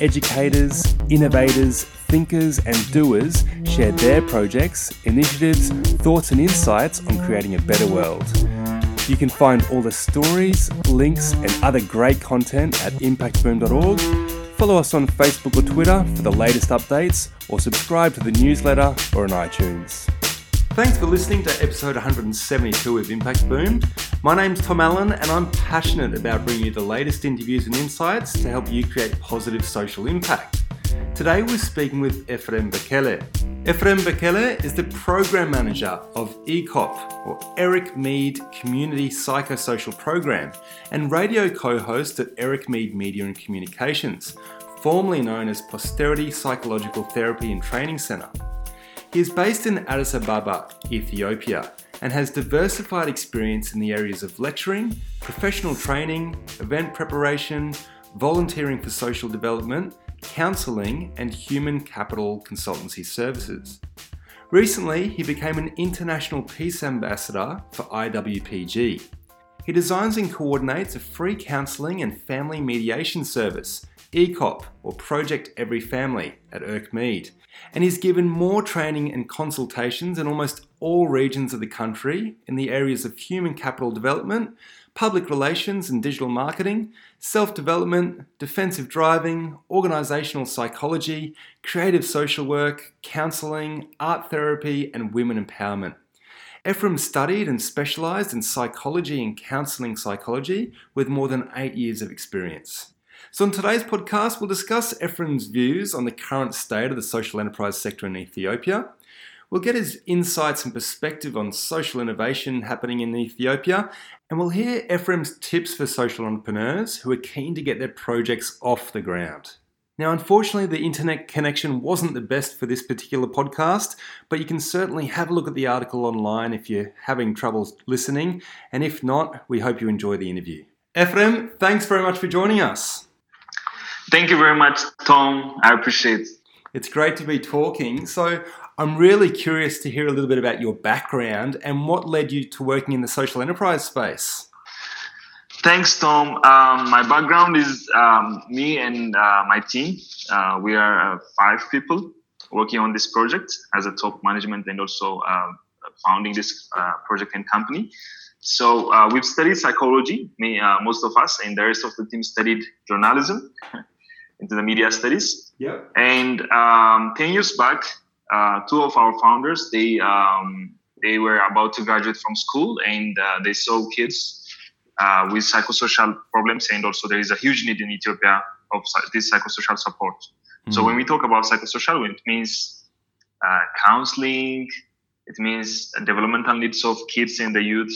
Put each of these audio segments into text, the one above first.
educators, innovators, thinkers, and doers share their projects, initiatives, thoughts, and insights on creating a better world. You can find all the stories, links, and other great content at impactboom.org. Follow us on Facebook or Twitter for the latest updates, or subscribe to the newsletter or on iTunes. Thanks for listening to episode 172 of Impact Boom. My name's Tom Allen, and I'm passionate about bringing you the latest interviews and insights to help you create positive social impact. Today we're speaking with Efrem Bekele. Efrem Bekele is the program manager of ECOP, or Erkmead Community Psychosocial Program, and radio co-host at Erkmead Media and Communications, formerly known as Posterity Psychological Therapy and Training Centre. He is based in Addis Ababa, Ethiopia, and has diversified experience in the areas of lecturing, professional training, event preparation, volunteering for social development, counselling, and human capital consultancy services. Recently, he became an international peace ambassador for IWPG. He designs and coordinates a free counselling and family mediation service, ECOP, or Project Every Family, at Erkmead, and he's given more training and consultations in almost all regions of the country in the areas of human capital development, public relations and digital marketing, self development, defensive driving, organisational psychology, creative social work, counselling, art therapy, and women empowerment. Efrem studied and specialised in psychology and counselling psychology with more than eight years of experience. So, in today's podcast, we'll discuss Efrem's views on the current state of the social enterprise sector in Ethiopia. We'll get his insights and perspective on social innovation happening in Ethiopia, and we'll hear Efrem's tips for social entrepreneurs who are keen to get their projects off the ground. Now, unfortunately, the internet connection wasn't the best for this particular podcast, but you can certainly have a look at the article online if you're having trouble listening, and if not, we hope you enjoy the interview. Efrem, thanks very much for joining us. Thank you very much, Tom. I appreciate it. It's great to be talking. So, I'm really curious to hear a little bit about your background and what led you to working in the social enterprise space. Thanks, Tom. Um, my background is um, me and uh, my team. Uh, we are uh, five people working on this project as a top management and also uh, founding this uh, project and company. So uh, we've studied psychology, me, most of us, and the rest of the team studied journalism. into the media studies. Yeah. And um, ten years back, uh, two of our founders they um, they were about to graduate from school and uh, they saw kids uh, with psychosocial problems and also there is a huge need in Ethiopia of this psychosocial support. Mm-hmm. So when we talk about psychosocial, it means uh, counseling, it means developmental needs of kids and the youth.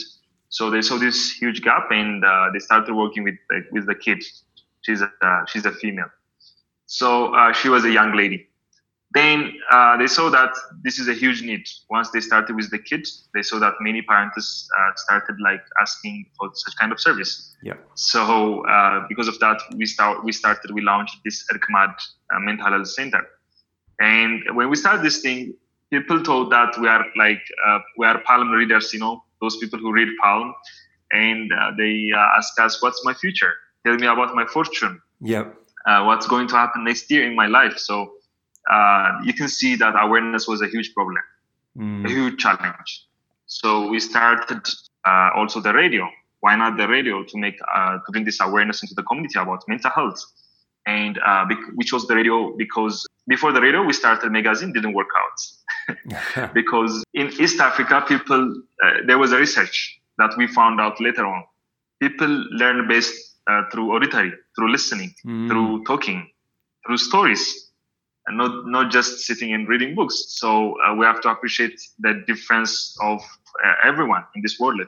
So they saw this huge gap and uh, they started working with with the kid. She's a she's a female. So uh, she was a young lady. Then uh, they saw that this is a huge need. Once they started with the kids, they saw that many parents uh, started like asking for such kind of service. Yeah. So uh, because of that, we start we started we launched this Erkmead uh, mental health center. And when we started this thing, people thought that we are like uh, we are palm readers, you know, those people who read palm, and they ask us, "What's my future? Tell me about my fortune." Yeah uh, what's going to happen next year in my life. So uh, you can see that awareness was a huge problem, mm. a huge challenge. So we started uh, also the radio. Why not the radio to make uh, to bring this awareness into the community about mental health? And uh, bec- we chose the radio because before the radio we started magazine didn't work out because in East Africa people uh, there was a research that we found out later on people learn best uh, through auditory, through listening, mm. through talking, through stories, and not not just sitting and reading books. So uh, we have to appreciate the difference of uh, everyone in this world.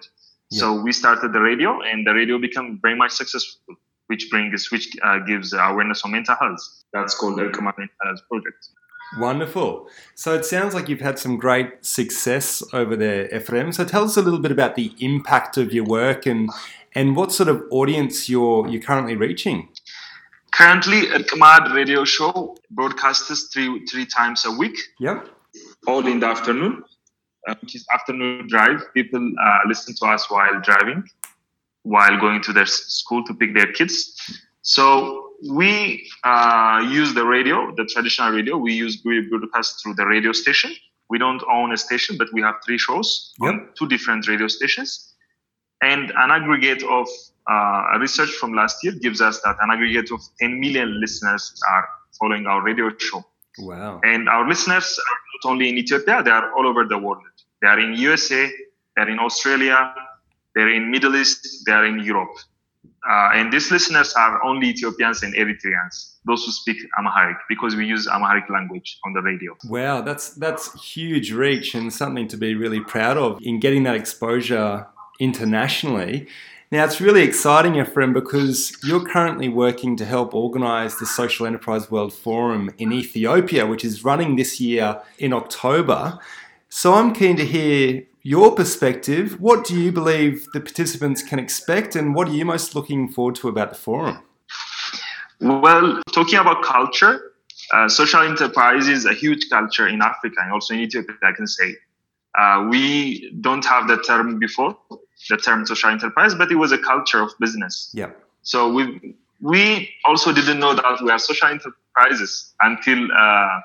Yeah. So we started the radio, and the radio became very much successful, which brings which uh, gives awareness on mental health. That's called the Mental Health Project. Wonderful. So it sounds like you've had some great success over there, Efrem. So tell us a little bit about the impact of your work and and what sort of audience you're you're currently reaching. Currently, Erkmead radio show broadcasts three three times a week. Yep. All in the afternoon, uh, which is afternoon drive. People uh, listen to us while driving, while going to their school to pick their kids. So we uh, use the radio, the traditional radio. We use we broadcast through the radio station. We don't own a station, but we have three shows yep. on two different radio stations. And an aggregate of uh, research from last year gives us that an aggregate of 10 million listeners are following our radio show. Wow. And our listeners are not only in Ethiopia, they are all over the world. They are in USA, they're in Australia, they're in Middle East, they're in Europe. Uh, and these listeners are only Ethiopians and Eritreans, those who speak Amharic, because we use Amharic language on the radio. Wow, that's that's huge reach and something to be really proud of in getting that exposure internationally. Now, it's really exciting, Efrem, because you're currently working to help organise the Social Enterprise World Forum in Ethiopia, which is running this year in October. So I'm keen to hear your perspective. What do you believe the participants can expect, and what are you most looking forward to about the forum? Well, talking about culture, uh, social enterprise is a huge culture in Africa and also in Ethiopia, I can say. Uh, we don't have the term before, the term social enterprise, but it was a culture of business. Yeah. So we we also didn't know that we are social enterprises until uh,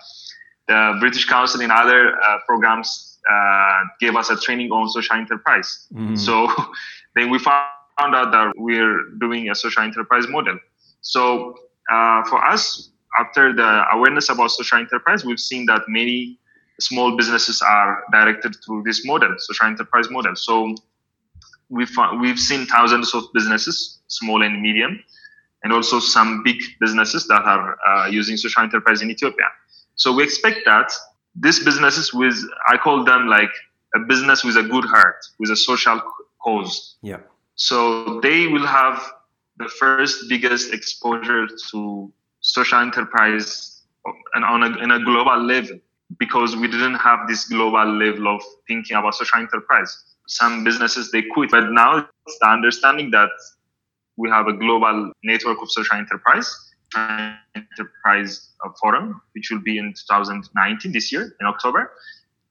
the British Council and other uh, programs uh, gave us a training on social enterprise. Mm. So then we found out that we're doing a social enterprise model. So uh, for us, after the awareness about social enterprise, we've seen that many small businesses are directed to this model, social enterprise model. So we've we've seen thousands of businesses, small and medium, and also some big businesses that are uh, using social enterprise in Ethiopia. So we expect that these businesses with I call them like a business with a good heart, with a social cause. Yeah. So they will have the first biggest exposure to social enterprise and on a, in a global level because we didn't have this global level of thinking about social enterprise. Some businesses they quit, but now it's the understanding that we have a global network of social enterprise, enterprise forum, which will be in 2019 this year in October.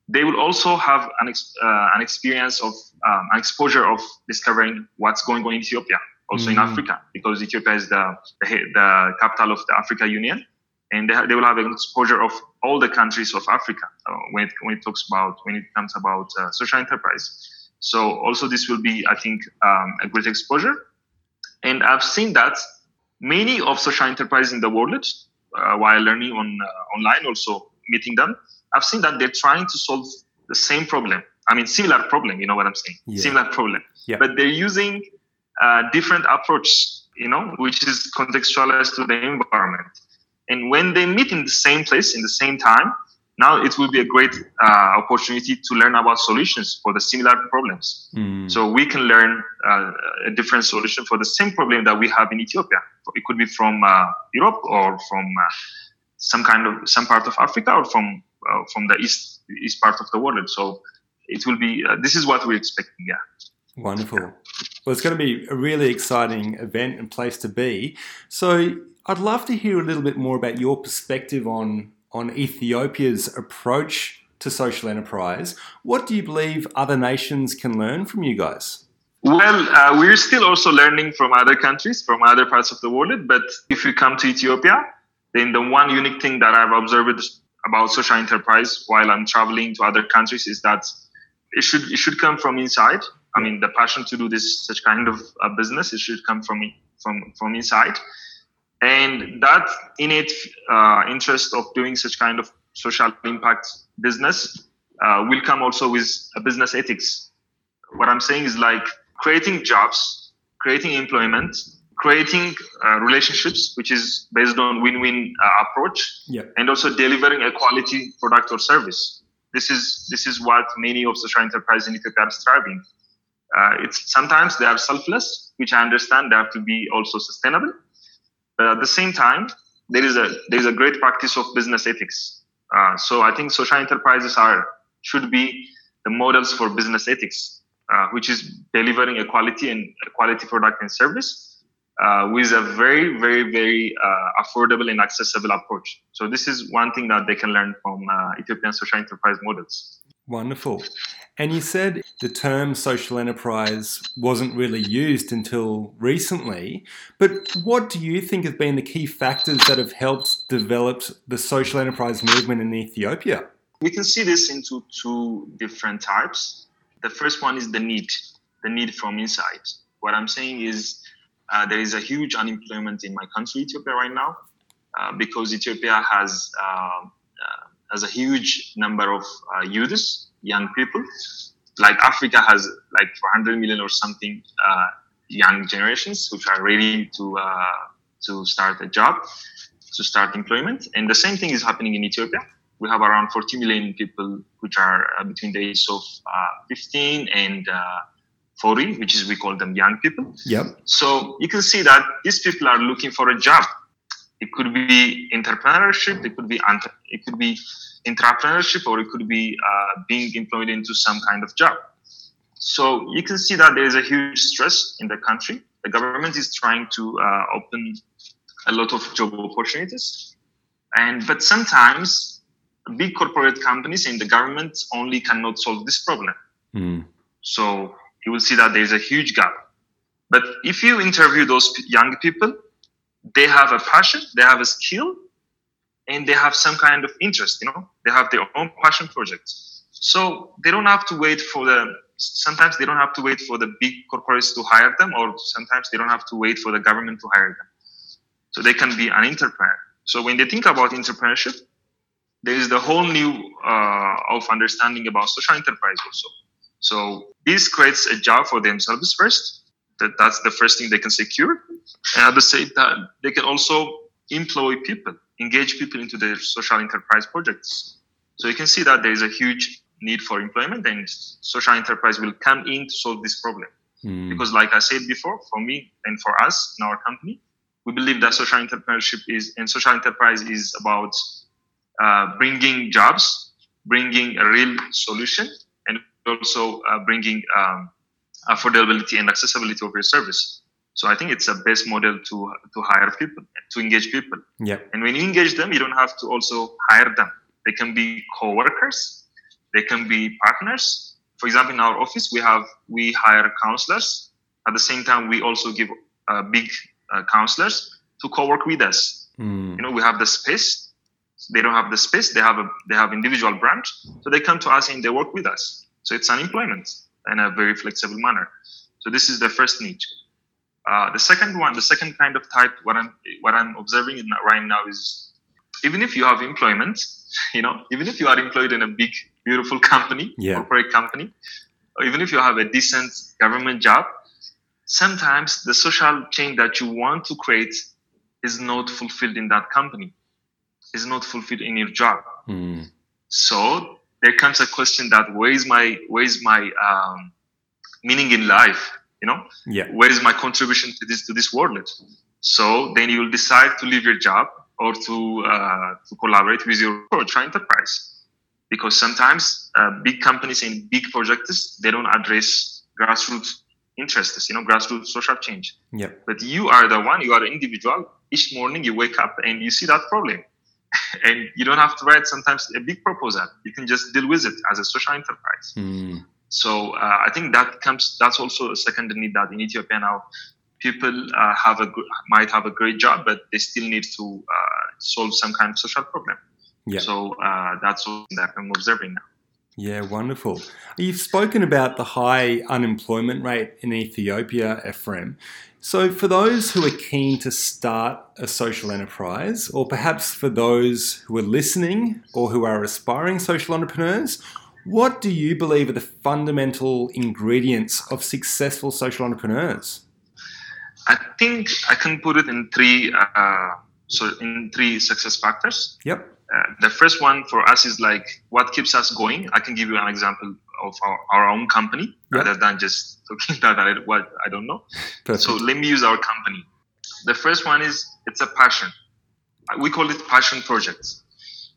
They will also have an, ex- uh, an experience of um, an exposure of discovering what's going on in Ethiopia, also mm. in Africa, because Ethiopia is the, the, the capital of the Africa Union and they, they will have an exposure of all the countries of Africa uh, when, it, when it talks about when it comes about uh, social enterprise. So also this will be, I think, um, a great exposure. And I've seen that many of social enterprises in the world, uh, while learning on uh, online, also meeting them, I've seen that they're trying to solve the same problem. I mean, similar problem. You know what I'm saying? Yeah. Similar problem. Yeah. But they're using uh, different approach. You know, which is contextualized to the environment. And when they meet in the same place, in the same time, now it will be a great uh, opportunity to learn about solutions for the similar problems. Mm. So we can learn uh, a different solution for the same problem that we have in Ethiopia. It could be from uh, Europe or from uh, some kind of some part of Africa or from uh, from the east east part of the world. So it will be. Uh, this is what we're expecting. Yeah. Wonderful. Well, it's going to be a really exciting event and place to be. So I'd love to hear a little bit more about your perspective on, on Ethiopia's approach to social enterprise. What do you believe other nations can learn from you guys? Well, uh, we're still also learning from other countries, from other parts of the world. But if you come to Ethiopia, then the one unique thing that I've observed about social enterprise while I'm traveling to other countries is that it should it should come from inside. I mean, the passion to do this such kind of uh, business it should come from from from inside and that innate uh, interest of doing such kind of social impact business uh, will come also with a business ethics. What i'm saying is like creating jobs creating employment creating uh, relationships which is based on win-win uh, approach yeah. and also delivering a quality product or service. This is this is what many of social enterprises in ethiopia are striving. Uh, it's sometimes they are selfless which i understand they have to be also sustainable but at the same time, there is a there is a great practice of business ethics. Uh, so I think social enterprises are should be the models for business ethics, uh, which is delivering a quality and quality product and service uh, with a very, very, very uh, affordable and accessible approach. So this is one thing that they can learn from uh, Ethiopian social enterprise models. Wonderful. And you said the term social enterprise wasn't really used until recently. But what do you think have been the key factors that have helped develop the social enterprise movement in Ethiopia? We can see this into two different types. The first one is the need, the need from inside. What I'm saying is uh, there is a huge unemployment in my country, Ethiopia, right now, uh, because Ethiopia has uh, has a huge number of uh, youths, young people. Like Africa has like 400 million or something uh, young generations which are ready to uh, to start a job, to start employment. And the same thing is happening in Ethiopia. We have around 40 million people which are uh, between the age of uh, 15 and uh, 40, which is we call them young people. Yep. So you can see that these people are looking for a job it could be entrepreneurship. It could be it could be entrepreneurship, or it could be uh, being employed into some kind of job. So you can see that there is a huge stress in the country. The government is trying to uh, open a lot of job opportunities, and but sometimes big corporate companies and the government only cannot solve this problem. Mm. So you will see that there is a huge gap. But if you interview those young people, they have a passion, they have a skill, and they have some kind of interest. You know, they have their own passion projects. So they don't have to wait for the. Sometimes they don't have to wait for the big corporates to hire them, or sometimes they don't have to wait for the government to hire them. So they can be an entrepreneur. So when they think about entrepreneurship, there is the whole new uh, of understanding about social enterprise also. So this creates a job for themselves first. That that's the first thing they can secure and at the same time, they can also employ people, engage people into their social enterprise projects. So you can see that there is a huge need for employment and social enterprise will come in to solve this problem. Mm. Because like I said before, for me and for us in our company, we believe that social entrepreneurship is and social enterprise is about uh, bringing jobs, bringing a real solution, and also uh, bringing um, affordability and accessibility of your service. So I think it's a best model to to hire people, to engage people. Yeah. And when you engage them, you don't have to also hire them. They can be co-workers, they can be partners. For example, in our office, we have we hire counselors. At the same time, we also give uh, big uh, counselors to co-work with us. Mm. You know, we have the space. They don't have the space. They have a they have individual branch, so they come to us and they work with us. So it's unemployment in a very flexible manner. So this is the first niche. Uh, the second one, the second kind of type, what I'm what I'm observing right now is even if you have employment, you know, even if you are employed in a big, beautiful company, yeah. corporate company, or even if you have a decent government job, sometimes the social change that you want to create is not fulfilled in that company, is not fulfilled in your job. Mm. So there comes a question that where is my where is my um, meaning in life? you know? Yeah. Where is my contribution to this to this world? So then you will decide to leave your job or to uh, to collaborate with your enterprise. Because sometimes uh, big companies and big projects they don't address grassroots interests you know grassroots social change. Yeah. But you are the one you are an individual. Each morning you wake up and you see that problem and you don't have to write sometimes a big proposal you can just deal with it as a social enterprise mm. So uh, I think that comes. That's also a second need that in Ethiopia now, people uh, have a might have a great job, but they still need to uh, solve some kind of social problem. Yeah. So uh, that's what that I'm observing now. Yeah, wonderful. You've spoken about the high unemployment rate in Ethiopia, Efrem. So, for those who are keen to start a social enterprise, or perhaps for those who are listening or who are aspiring social entrepreneurs, what do you believe are the fundamental ingredients of successful social entrepreneurs? I think I can put it in three. Uh, so in three success factors. Yep. Uh, the first one for us is like what keeps us going. I can give you an example of our, our own company yep. rather than just talking about I, what I don't know. Perfect. So let me use our company. The first one is it's a passion. We call it passion projects.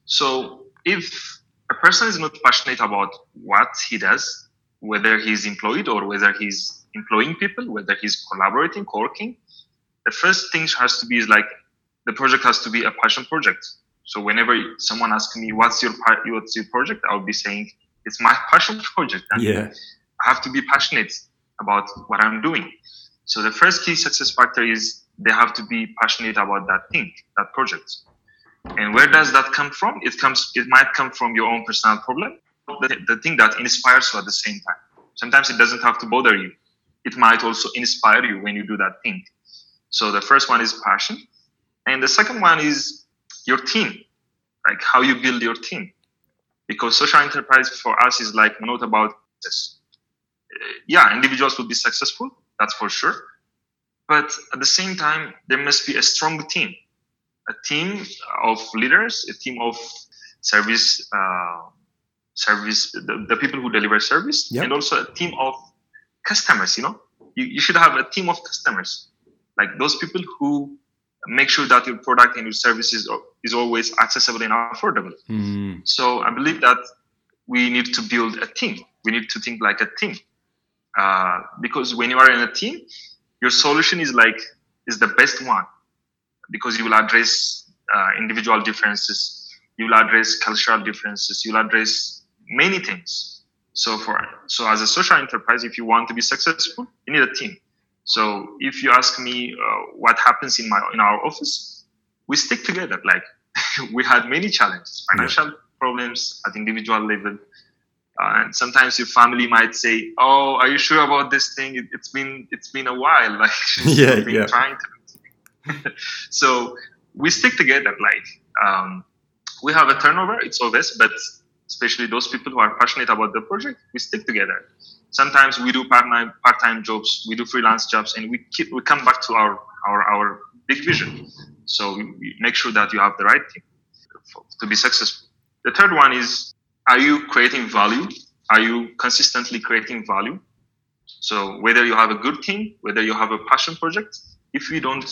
So if a person is not passionate about what he does, whether he's employed or whether he's employing people, whether he's collaborating, co working, the first thing has to be is like the project has to be a passion project. So whenever someone asks me what's your what's your project, I'll be saying it's my passion project. And yeah. I have to be passionate about what I'm doing. So the first key success factor is they have to be passionate about that thing, that project. And where does that come from? It comes. It might come from your own personal problem, the, the thing that inspires you at the same time. Sometimes it doesn't have to bother you. It might also inspire you when you do that thing. So the first one is passion, and the second one is your team, like how you build your team. Because social enterprise for us is like not about this. Yeah, individuals will be successful, that's for sure. But at the same time, there must be a strong team, a team of leaders, a team of service, uh, service, the, the, people who deliver service, yep. and also a team of customers. You know, you, you should have a team of customers, like those people who make sure that your product and your services is always accessible and affordable. Mm. So I believe that we need to build a team. We need to think like a team. Uh, because when you are in a team, your solution is like is the best one because you will address uh, individual differences, you will address cultural differences, you will address many things. So for so as a social enterprise, if you want to be successful, you need a team. So if you ask me uh, what happens in my in our office, we stick together. Like we had many challenges, financial yeah. problems at individual level, uh, and sometimes your family might say, "Oh, are you sure about this thing? It, has been it's been a while. Like yeah, been yeah. trying to." so we stick together. Like um, we have a turnover. It's obvious, but especially those people who are passionate about the project, we stick together sometimes we do part-time part-time jobs we do freelance jobs and we keep we come back to our our our big vision. So make sure that you have the right team to be successful. The third one is are you creating value? Are you consistently creating value? So whether you have a good team whether you have a passion project if you don't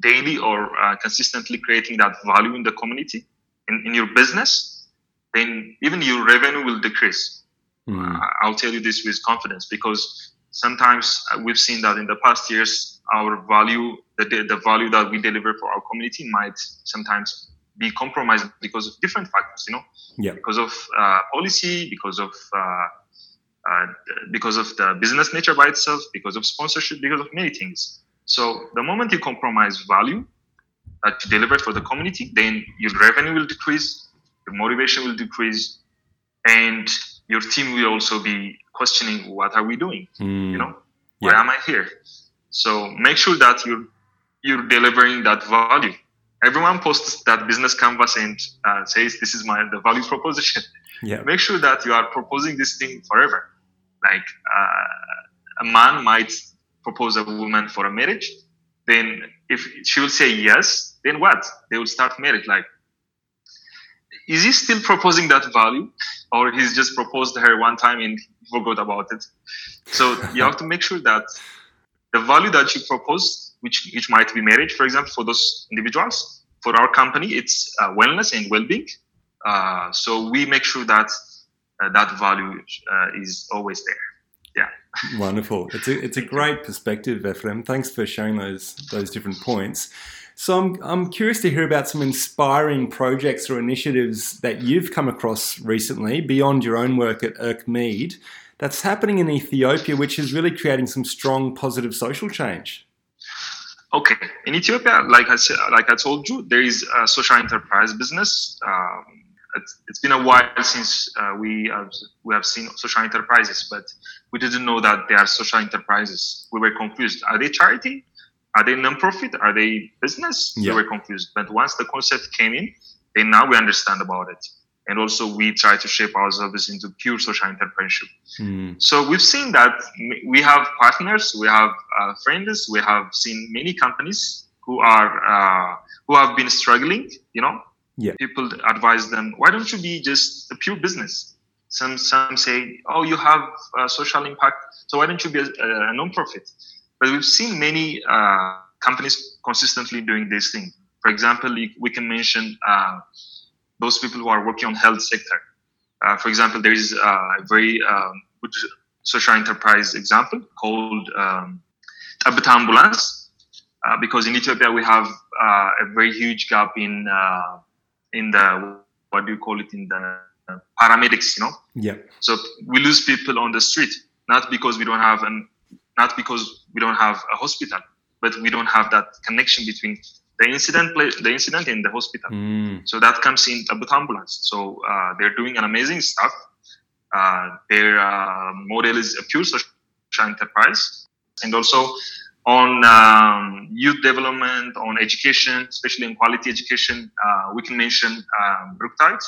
daily or uh, consistently creating that value in the community in, in your business then even your revenue will decrease Mm. I'll tell you this with confidence because sometimes we've seen that in the past years, our value, the, the value that we deliver for our community might sometimes be compromised because of different factors, you know, yeah. because of uh, policy, because of uh, uh, because of the business nature by itself, because of sponsorship, because of many things. So the moment you compromise value that you deliver for the community, then your revenue will decrease, your motivation will decrease, and your team will also be questioning what are we doing mm. you know? Why am i here? So make sure that you're you're delivering that value. Everyone posts that business canvas and uh, says this is my the value proposition. Yeah. Make sure that you are proposing this thing forever. Like uh, a man might propose a woman for a marriage then if she will say yes then what? They will start marriage. Like is he still proposing that value? Or he's just proposed her one time and forgot about it? So you have to make sure that the value that you propose which which might be marriage for example for those individuals for our company it's uh, wellness and well-being. Uh, so we make sure that uh, that value uh, is always there. Yeah. Wonderful. It's a, it's a great perspective Efrem. thanks for sharing those those different points so I'm, I'm curious to hear about some inspiring projects or initiatives that you've come across recently beyond your own work at Erkmead that's happening in Ethiopia, which is really creating some strong positive social change. Okay, in Ethiopia, like I said, like I told you, there is a social enterprise business. Um, it's, it's been a while since uh, we have, we have seen social enterprises, but we didn't know that they are social enterprises. We were confused. Are they charity? Are they non-profit? Are they business? Yeah. We were confused. But once the concept came in, then now we understand about it. And also we try to shape ourselves into pure social entrepreneurship. Mm. So we've seen that we have partners, we have uh, friends, we have seen many companies who are uh, who have been struggling. You know, yeah. people advise them, why don't you be just a pure business? Some some say, oh, you have social impact, so why don't you be a, a non-profit? But we've seen many uh, companies consistently doing this thing. For example, we can mention uh, those people who are working on health sector. Uh, for example, there is a very um, good social enterprise example called um, Ambulance, uh, because in Ethiopia we have uh, a very huge gap in uh, in the what do you call it in the paramedics, you know. Yeah. So we lose people on the street, not because we don't have an, not because we don't have a hospital, but we don't have that connection between the incident, the incident in the hospital. Mm. So that comes in Tebita ambulance. So uh, they're doing an amazing stuff. Uh, their uh, model is a pure social enterprise, and also on um, youth development, on education, especially in quality education, uh, we can mention um, Bruktawit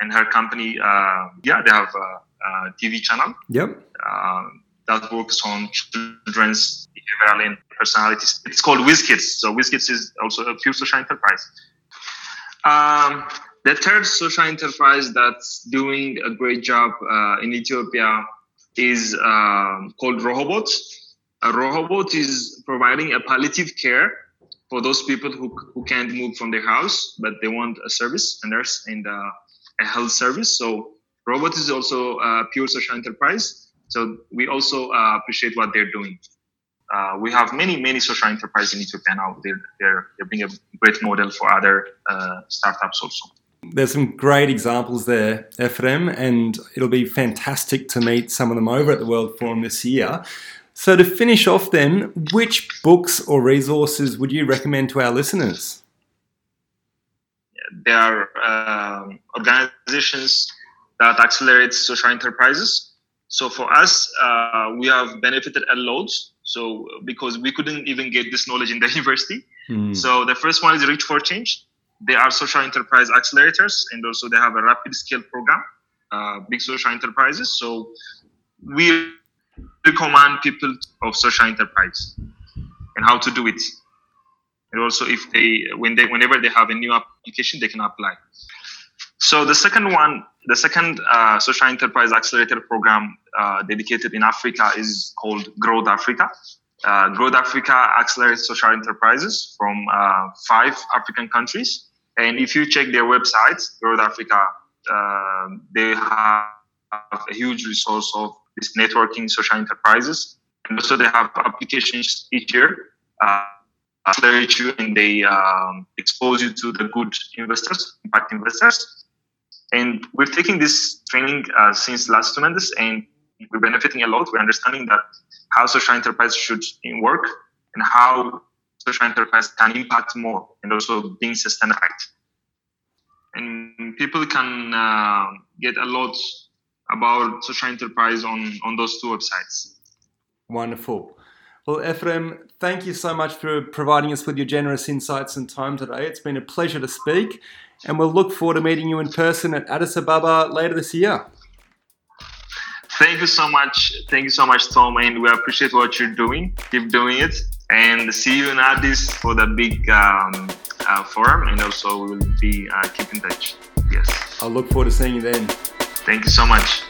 and her company. Uh, yeah, they have a, a TV channel. Yep. Uh, that works on children's behavioral and personalities. It's called WizKids. So WizKids is also a pure social enterprise. Um, the third social enterprise that's doing a great job uh, in Ethiopia is um, called Rohobot. A Rohobot is providing a palliative care for those people who, who can't move from their house, but they want a service, a nurse, and uh, a health service. So Rohobot is also a pure social enterprise. So we also uh, appreciate what they're doing. Uh, we have many, many social enterprises in Ethiopia now. They're, they're, they're being a great model for other uh, startups also. There's some great examples there, Efrem, and it'll be fantastic to meet some of them over at the World Forum this year. So, to finish off, then, which books or resources would you recommend to our listeners? There are um, organizations that accelerate social enterprises. So, for us, uh, we have benefited a lot. So, because we couldn't even get this knowledge in the university. Mm. So, the first one is Reach for Change. They are social enterprise accelerators, and also they have a rapid scale program, uh, big social enterprises. So, we recommend people of social enterprise and how to do it. And also, if they when they whenever they have a new application, they can apply. So the second one, the second uh, social enterprise accelerator program uh, dedicated in Africa is called Growth Africa. Uh, Growth Africa accelerates social enterprises from uh, five African countries. And if you check their website, Growth Africa, uh, they have a huge resource of this networking social enterprises. And also they have applications each year uh, accelerate you and they um, expose you to the good investors, impact investors. And we're taking this training uh, since last two months and we're benefiting a lot. We're understanding that how social enterprise should work and how social enterprise can impact more and also being sustainable. And people can uh, get a lot about social enterprise on, on those two websites. Wonderful. Well, Efrem, thank you so much for providing us with your generous insights and time today. It's been a pleasure to speak, and we'll look forward to meeting you in person at Addis Ababa later this year. Thank you so much. Thank you so much, Tom, and we appreciate what you're doing. Keep doing it, and see you in Addis for the big um, uh, forum, and also we will be uh, keep in touch. Yes. I'll look forward to seeing you then. Thank you so much.